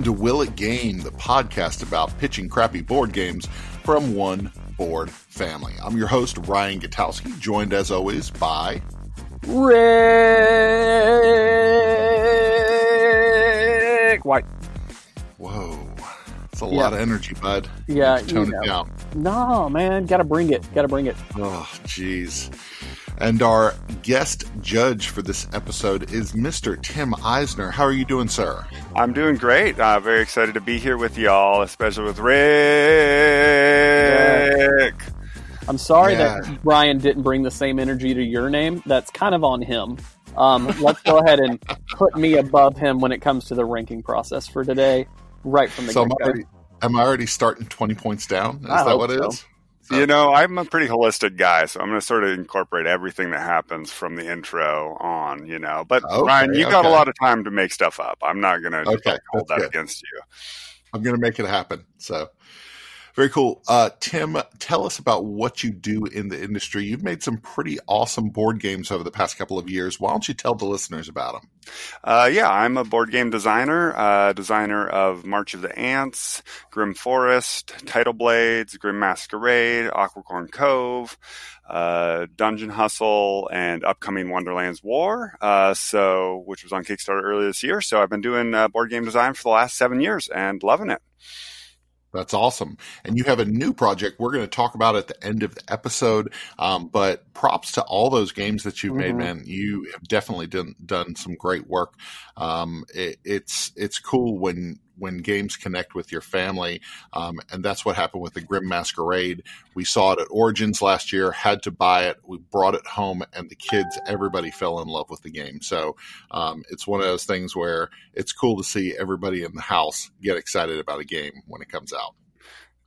Welcome to Will It Game, the podcast about pitching crappy board games from one board family. I'm your host, Ryan Gutowski, joined as always by Ric White. Whoa. It's a Yeah. lot of energy, bud. Yeah, Tone you know. it down. No, man, gotta bring it. Gotta bring it. Oh, jeez. And our guest judge for this episode is Mr. Tim Eisner. How are you doing, sir? I'm doing great. Uh, very excited to be here with y'all, especially with Ric. I'm sorry Yeah. that Brian didn't bring the same energy to your name. That's kind of on him. Um, let's go ahead and put me above him when it comes to the ranking process for today, right from the So am get I, already, am I already starting 20 points down? Is I that what it so. is? You know, I'm a pretty holistic guy, so I'm going to sort of incorporate everything that happens from the intro on, you know. But Okay, Ryan, you got a lot of time to make stuff up. I'm not going to Okay, hold that good. against you. I'm going to make it happen. So, very cool. Uh, Tim, tell us about what you do in the industry. You've made some pretty awesome board games over the past couple of years. Why don't you tell the listeners about them? Uh, yeah, I'm a board game designer, uh, designer of March of the Ants, Grimm Forest, Tidal Blades, Grimm Masquerade, Aquicorn Cove, uh, Dungeon Hustle, and upcoming Wonderlands War. Uh, so, which was on Kickstarter earlier this year. So I've been doing uh, board game design for the last seven years and loving it. That's awesome. And you have a new project we're going to talk about at the end of the episode. Um, but props to all those games that you've made, Mhm. man. You have definitely done, done some great work. Um, it, it's, it's cool when, when games connect with your family. Um, and that's what happened with the Grimm Masquerade. We saw it at Origins last year, had to buy it. We brought it home and the kids, everybody fell in love with the game. So, um, it's one of those things where it's cool to see everybody in the house get excited about a game when it comes out.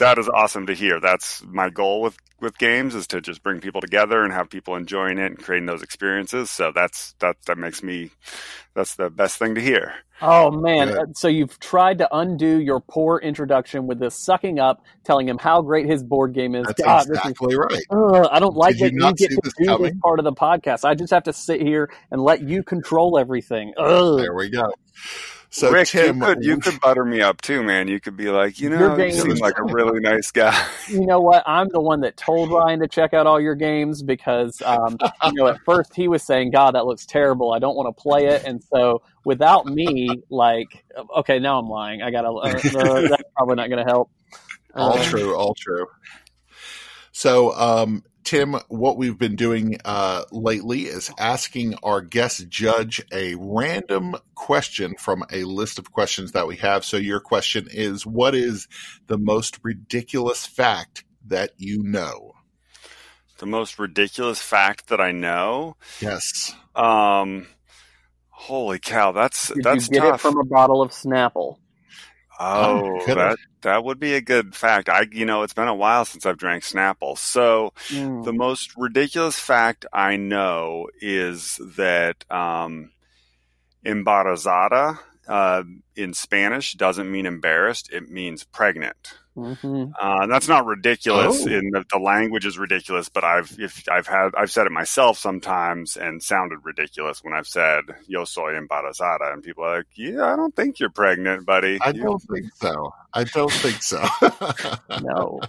That is awesome to hear. That's my goal with, with games is to just bring people together and have people enjoying it and creating those experiences. So that's, that, that makes me, that's the best thing to hear. Oh man! Good. Uh, So you've tried to undo your poor introduction with this sucking up, telling him how great his board game is. That's God, this is exactly right. Ugh, I don't like Did you that you get to this do this part of the podcast. I just have to sit here and let you control everything. Ugh. There we go. So Ric, Tim, you could you could butter me up too, man. You could be like, you know, you seem like a really nice guy. You know what? I'm the one that told Ryan to check out all your games because, um, you know, at first he was saying, "God, that looks terrible. I don't want to play it." And so, without me, like, okay, now I'm lying. I gotta. Uh, uh, that's probably not going to help. all Uh, true, all true. So, um, Tim, what we've been doing uh, lately is asking our guest judge a random question from a list of questions that we have. So, your question is, "What is the most ridiculous fact that you know?" the most ridiculous fact that I know. Yes. Um, holy cow, that's Did that's you get tough. it from a bottle of Snapple? Oh, that that would be a good fact. I, you know, it's been a while since I've drank Snapple, so. Mm. The most ridiculous fact I know is that um, embarazada uh, in Spanish doesn't mean embarrassed; it means pregnant. Mhm. Uh, that's not ridiculous. Oh. In the, the language is ridiculous, but I've if I've had I've said it myself sometimes and sounded ridiculous when I've said "Yo soy embarazada," and people are like, "Yeah, I don't think you're pregnant, buddy." I You- don't think so. I don't think so. No.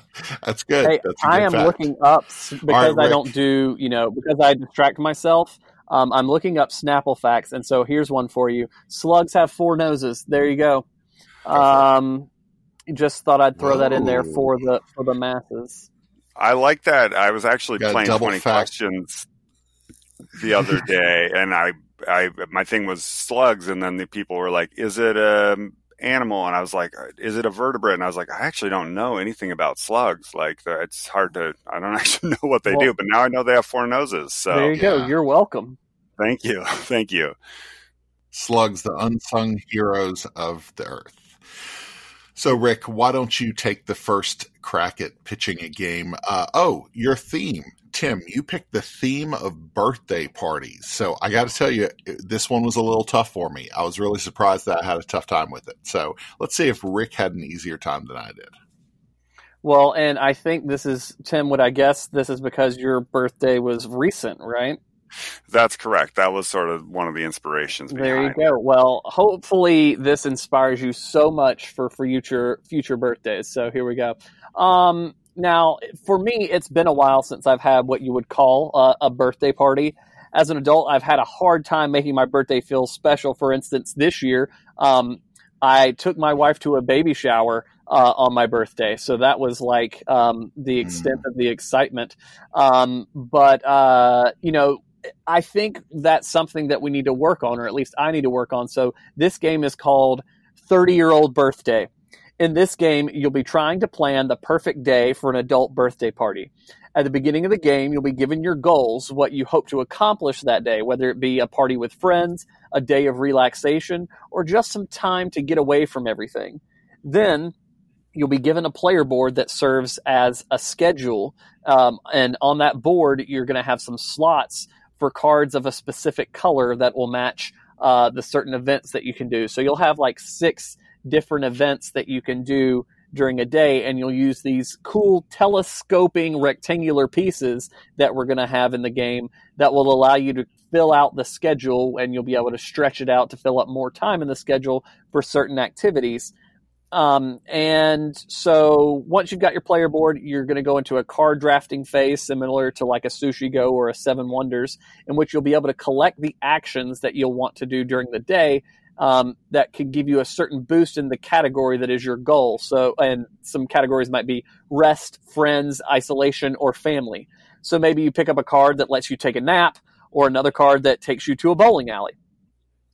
That's good. Hey, That's a I good am fact. looking up s- because I don't do, you know, because I distract myself. Um, I'm looking up Snapple facts, and so here's one for you: slugs have four noses. There you go. Um, just thought I'd throw that in there for the for the masses. I like that. I was actually playing twenty fact. questions the other day, and I, I, my thing was slugs, and then the people were like, "Is it a animal?" And I was like, "Is it a vertebrate?" And I was like, "I actually don't know anything about slugs. Like, uh, it's hard to. I don't actually know what they Well- do, but now I know they have four noses. So there you go. You're welcome. thank you, thank you." slugs, the unsung heroes of the earth. So, Ric, why don't you take the first crack at pitching a game? Uh, oh, your theme. Tim, you picked the theme of birthday parties. So, I got to tell you, this one was a little tough for me. I was really surprised that I had a tough time with it. So, let's see if Ric had an easier time than I did. Well, and I think this is Tim. Would I guess this is because your birthday was recent, right? That's correct. That was sort of one of the inspirations. There you go. Well, hopefully this inspires you so much for future future birthdays. So here we go. Um, now, for me, it's been a while since I've had what you would call a, a birthday party. As an adult, I've had a hard time making my birthday feel special. For instance, this year, um, I took my wife to a baby shower uh, on my birthday, so that was like um, the extent of the excitement. Um, but uh, you know, I think that's something that we need to work on, or at least I need to work on. So this game is called 30 Year Old Birthday. In this game, you'll be trying to plan the perfect day for an adult birthday party. At the beginning of the game, you'll be given your goals, what you hope to accomplish that day, whether it be a party with friends, a day of relaxation, or just some time to get away from everything. Then you'll be given a player board that serves as a schedule. Um, and on that board, you're going to have some slots for cards of a specific color that will match uh, the certain events that you can do. So you'll have like six different events that you can do during a day, and you'll use these cool telescoping rectangular pieces that we're going to have in the game that will allow you to fill out the schedule, and you'll be able to stretch it out to fill up more time in the schedule for certain activities. Um, and so once you've got your player board, you're going to go into a card drafting phase similar to like a Sushi Go or a Seven Wonders, in which you'll be able to collect the actions that you'll want to do during the day um, that can give you a certain boost in the category that is your goal. So, and some categories might be rest, friends, isolation, or family. So maybe you pick up a card that lets you take a nap, or another card that takes you to a bowling alley.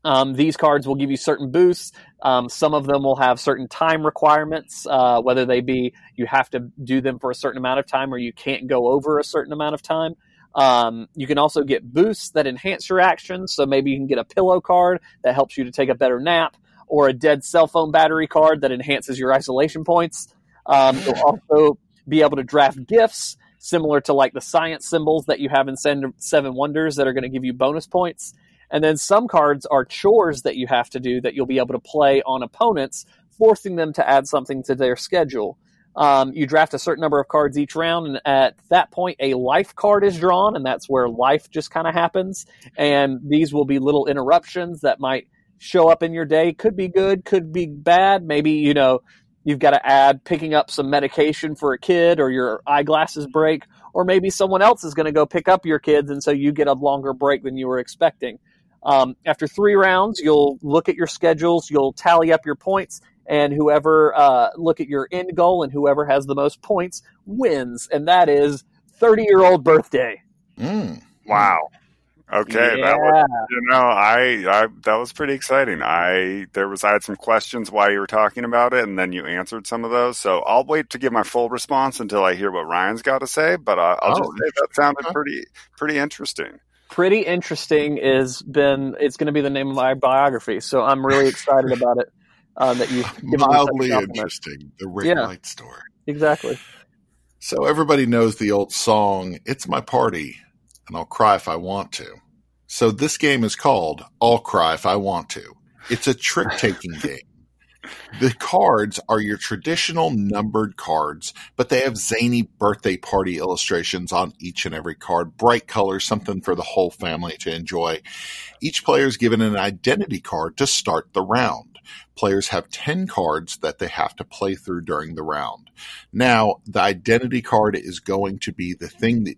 Um, these cards will give you certain boosts. Um, some of them will have certain time requirements, uh, whether they be you have to do them for a certain amount of time or you can't go over a certain amount of time. Um, you can also get boosts that enhance your actions. So maybe you can get a pillow card that helps you to take a better nap, or a dead cell phone battery card that enhances your isolation points. Um, you'll also be able to draft gifts similar to like the science symbols that you have in Seven Wonders that are going to give you bonus points. And then some cards are chores that you have to do that you'll be able to play on opponents, forcing them to add something to their schedule. Um, you draft a certain number of cards each round, and at that point, a life card is drawn, and that's where life just kind of happens. And these will be little interruptions that might show up in your day. Could be good, could be bad. Maybe, you know, you've got to add picking up some medication for a kid, or your eyeglasses break, or maybe someone else is going to go pick up your kids, and so you get a longer break than you were expecting. Um, after three rounds, you'll look at your schedules, you'll tally up your points, and whoever uh, look at your end goal and whoever has the most points wins, and that is thirty year old birthday. Mm. Wow. Okay, Yeah. that was you know I, I that was pretty exciting. I there was I had some questions while you were talking about it, and then you answered some of those. So I'll wait to give my full response until I hear what Ryan's got to say. But uh, I'll Oh, just say that sounded pretty pretty interesting. Pretty interesting is been it's going to be the name of my biography, so I'm really excited about it. Uh, that you Mildly interesting. The Rick Yeah. Light story. exactly. So everybody knows the old song, It's My Party, and I'll cry if I want to. So this game is called I'll Cry If I Want to. It's a trick taking game. The cards are your traditional numbered cards, but they have zany birthday party illustrations on each and every card, bright colors, something for the whole family to enjoy. Each player is given an identity card to start the round. Players have 10 cards that they have to play through during the round. Now, the identity card is going to be the thing that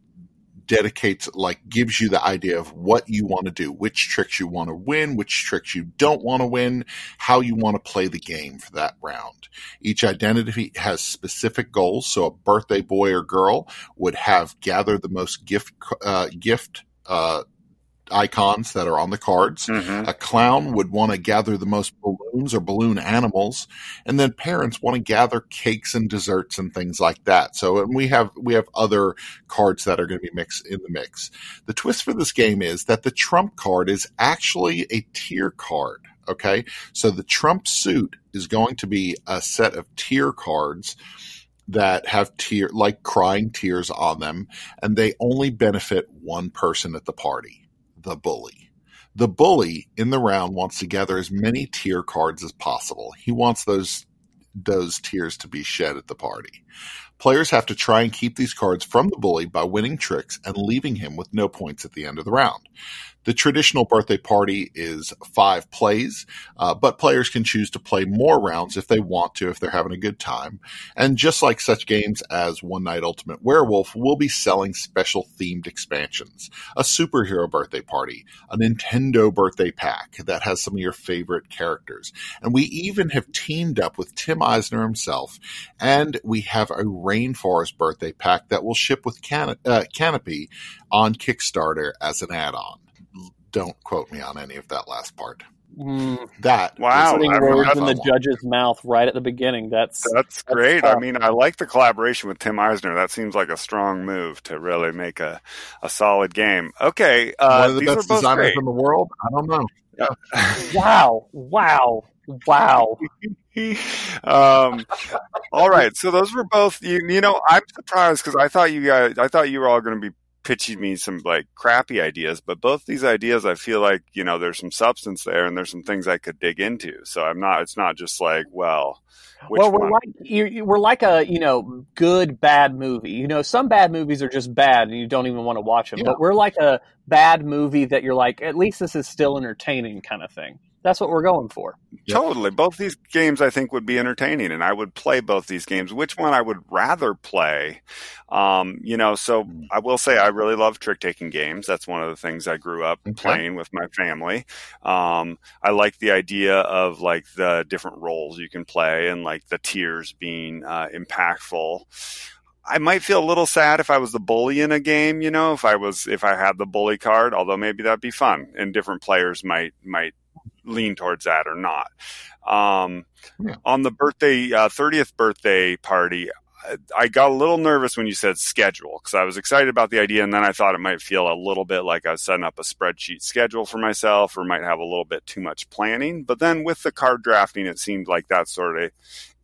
dedicates, like, gives you the idea of what you want to do, which tricks you want to win, which tricks you don't want to win, how you want to play the game for that round. Each identity has specific goals. So a birthday boy or girl would have gather the most gift, uh, gift, uh, icons that are on the cards. Mhm. A clown would want to gather the most balloons or balloon animals, and then parents want to gather cakes and desserts and things like that. So, and we have we have other cards that are going to be mixed in the mix. The twist for this game is that the trump card is actually a tear card. Okay, so the trump suit is going to be a set of tear cards that have tear like crying tears on them, and they only benefit one person at the party the bully. The bully in the round wants to gather as many tear cards as possible. He wants those those tears to be shed at the party. Players have to try and keep these cards from the bully by winning tricks and leaving him with no points at the end of the round. The traditional birthday party is five plays, uh, but players can choose to play more rounds if they want to, if they're having a good time. And just like such games as One Night Ultimate Werewolf, we'll be selling special themed expansions, a superhero birthday party, a Nintendo birthday pack that has some of your favorite characters. And we even have teamed up with Tim Eisner himself, and we have a Rainforest birthday pack that will ship with Can- uh, Canopy on Kickstarter as an add on don't quote me on any of that last part. Mm. That wow, putting words in the judge's mouth right at the beginning. That's that's, that's great. Tough. I mean, I like the collaboration with Tim Eisner. That seems like a strong move to really make a, a solid game. Okay, uh, one of the best designers great. in the world. I don't know. Yeah. wow! Wow! Wow! um, all right, so those were both. You, you know, I'm surprised because I thought you guys, I thought you were all going to be pitching me some like crappy ideas, but both these ideas, I feel like you know there's some substance there, and there's some things I could dig into. So I'm not. It's not just like well. well, we're one? like we're like a you know good bad movie. You know, some bad movies are just bad and you don't even want to watch them. Yeah. But we're like a bad movie that you're like, at least this is still entertaining, kind of thing that's what we're going for. Totally. Both these games I think would be entertaining and I would play both these games. Which one I would rather play? Um, you know, so hmm. I will say I really love trick taking games. That's one of the things I grew up okay. playing with my family. Um, I like the idea of like the different roles you can play and like the tears being uh, impactful. I might feel a little sad if I was the bully in a game, you know, if I was if I had the bully card, although maybe that'd be fun and different players might might lean towards that or not. Um, yeah. On the birthday, uh, 30th birthday party, I got a little nervous when you said schedule because I was excited about the idea, and then I thought it might feel a little bit like I was setting up a spreadsheet schedule for myself, or might have a little bit too much planning. But then with the card drafting, it seemed like that sort of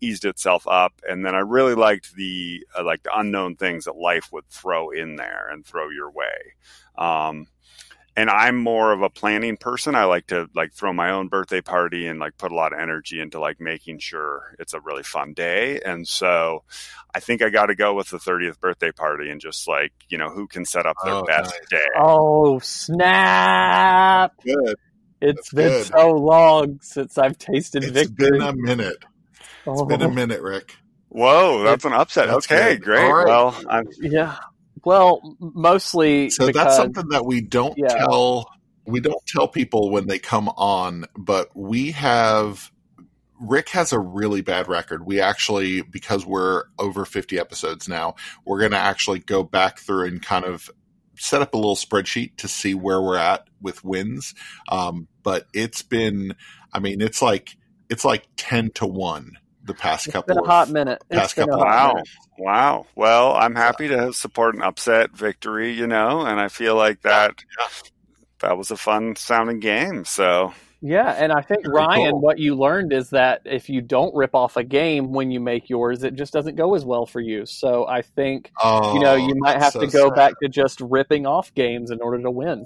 eased itself up, and then I really liked the uh, like the unknown things that life would throw in there and throw your way. Um, and I'm more of a planning person. I like to like throw my own birthday party and like put a lot of energy into like making sure it's a really fun day. And so I think I got to go with the 30th birthday party and just like, you know, who can set up their oh, best nice. day. Oh, snap. Good. It's That's been good. so long since I've tasted it's victory. It's been a minute. It's oh. been a minute, Ric. Whoa, that's an upset. That's okay, good. great. Right. Well, I'm, yeah. Well, mostly. So because, that's something that we don't yeah. tell. We don't tell people when they come on, but we have. Ric has a really bad record. We actually, because we're over 50 episodes now, we're going to actually go back through and kind of set up a little spreadsheet to see where we're at with wins. Um, but it's been, I mean, it's like, it's like 10 to 1 the past it's couple been a hot minute. Past couple wow. Minute. Wow. Well, I'm happy to support an upset victory, you know, and I feel like that that was a fun sounding game. So yeah, and I think Ryan, cool. what you learned is that if you don't rip off a game when you make yours, it just doesn't go as well for you. So I think oh, you know you might have so to go sad. back to just ripping off games in order to win.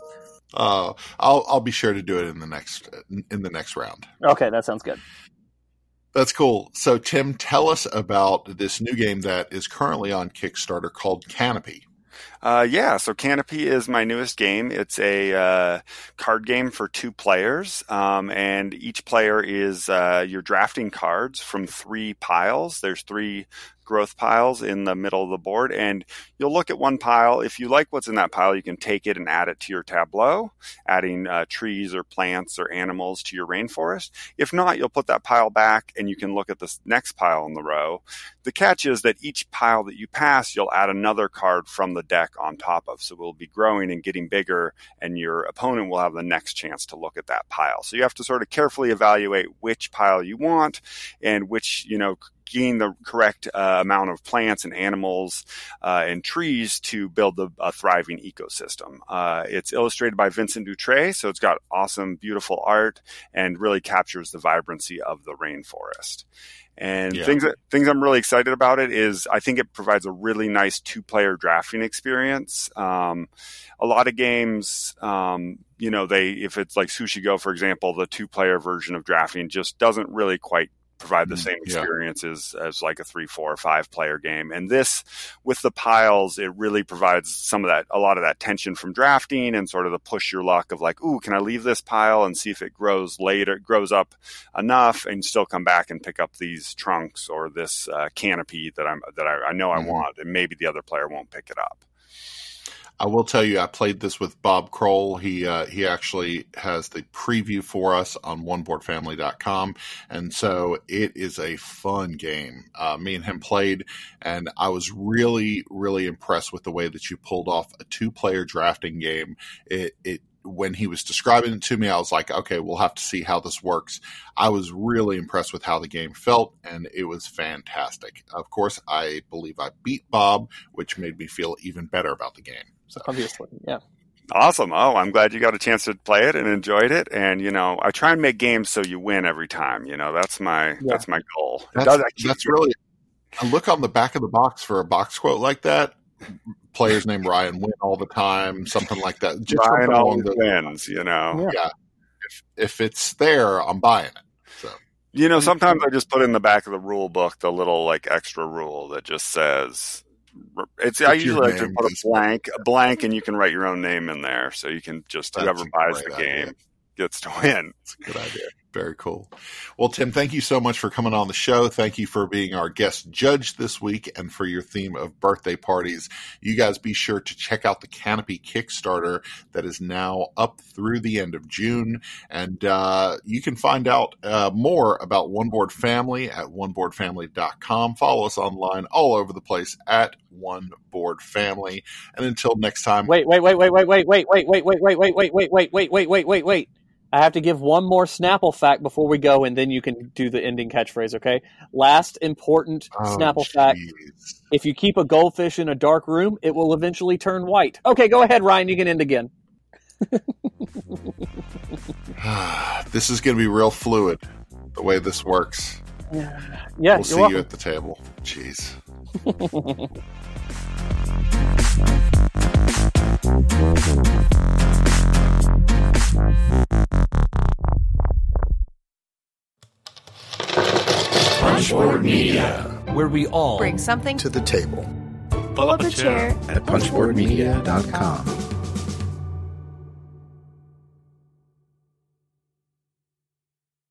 Uh, I'll I'll be sure to do it in the next in the next round. Okay, that sounds good. That's cool. So, Tim, tell us about this new game that is currently on Kickstarter called Canopy. Uh, yeah, so Canopy is my newest game. It's a uh, card game for two players, um, and each player is uh, you're drafting cards from three piles. There's three growth piles in the middle of the board. And you'll look at one pile. If you like what's in that pile, you can take it and add it to your tableau, adding uh, trees or plants or animals to your rainforest. If not, you'll put that pile back and you can look at the next pile in the row. The catch is that each pile that you pass, you'll add another card from the deck on top of. So we'll be growing and getting bigger, and your opponent will have the next chance to look at that pile. So you have to sort of carefully evaluate which pile you want and which, you know, gain the correct uh, amount of plants and animals uh, and trees to build the, a thriving ecosystem. Uh, it's illustrated by Vincent Dutrait, so it's got awesome, beautiful art and really captures the vibrancy of the rainforest. And yeah. things that, things I'm really excited about it is I think it provides a really nice two player drafting experience. Um, a lot of games, um, you know, they if it's like Sushi Go, for example, the two player version of drafting just doesn't really quite provide the Mm, same yeah. as, like a three, four, or five player game. And this, with the piles, it really provides some of that, a lot of that tension from drafting and sort of the push your luck of like, ooh, can I leave this pile and see if it grows later, grows up enough, and still come back and pick up these trunks or this uh, canopy that I'm that I, I know I Mhm. want, and maybe the other player won't pick it up. I will tell you, I played this with Bob Kroll. He uh, he actually has the preview for us on oneboardfamily.com. And so it is a fun game. Uh, me and him played, and I was really, really impressed with the way that you pulled off a two player drafting game. It, it when he was describing it to me, I was like, okay, we'll have to see how this works. I was really impressed with how the game felt, and it was fantastic. Of course, I believe I beat Bob, which made me feel even better about the game. So Obviously, yeah. Awesome. Oh, I'm glad you got a chance to play it and enjoyed it. And you know, I try and make games so you win every time. You know, that's my that's my goal. That's, does that's really I look on the back of the box for a box quote like that. Players named Ryan win all the time, something like that. Just Ryan something always along wins. You know. Yeah. If if it's there, I'm buying it. So You know, sometimes I just put in the back of the rule book the little like extra rule that just says it's. I Put your usually like to put a blank, a blank, and you can write your own name in there, so you can just That's whoever buys the game idea. gets to win. it's a good idea. Very cool. Well, Tim, thank you so much for coming on the show. Thank you for being our guest judge this week and for your theme of birthday parties. You guys be sure to check out the Canopy Kickstarter that is now up through the end of June. And uh, you can find out uh, more about One Board Family at oneboardfamily.com. Follow us online all over the place at One Board Family. And until next time, Wait, wait, wait, wait, wait, wait, wait, wait, wait, wait, wait, wait, wait, wait, wait, wait, wait, wait, wait, wait. I have to give one more Snapple fact before we go, and then you can do the ending catchphrase. Okay. Last important Oh, Snapple fact: if you keep a goldfish in a dark room, it will eventually turn white. Okay, go ahead, Ryan. You can end again. this is going to be real fluid the way this works. Yeah, we'll see welcome. you at the table. Jeez. Punchboard Media, where we all Bring something to the table. pull up a chair at punchboardmedia.com.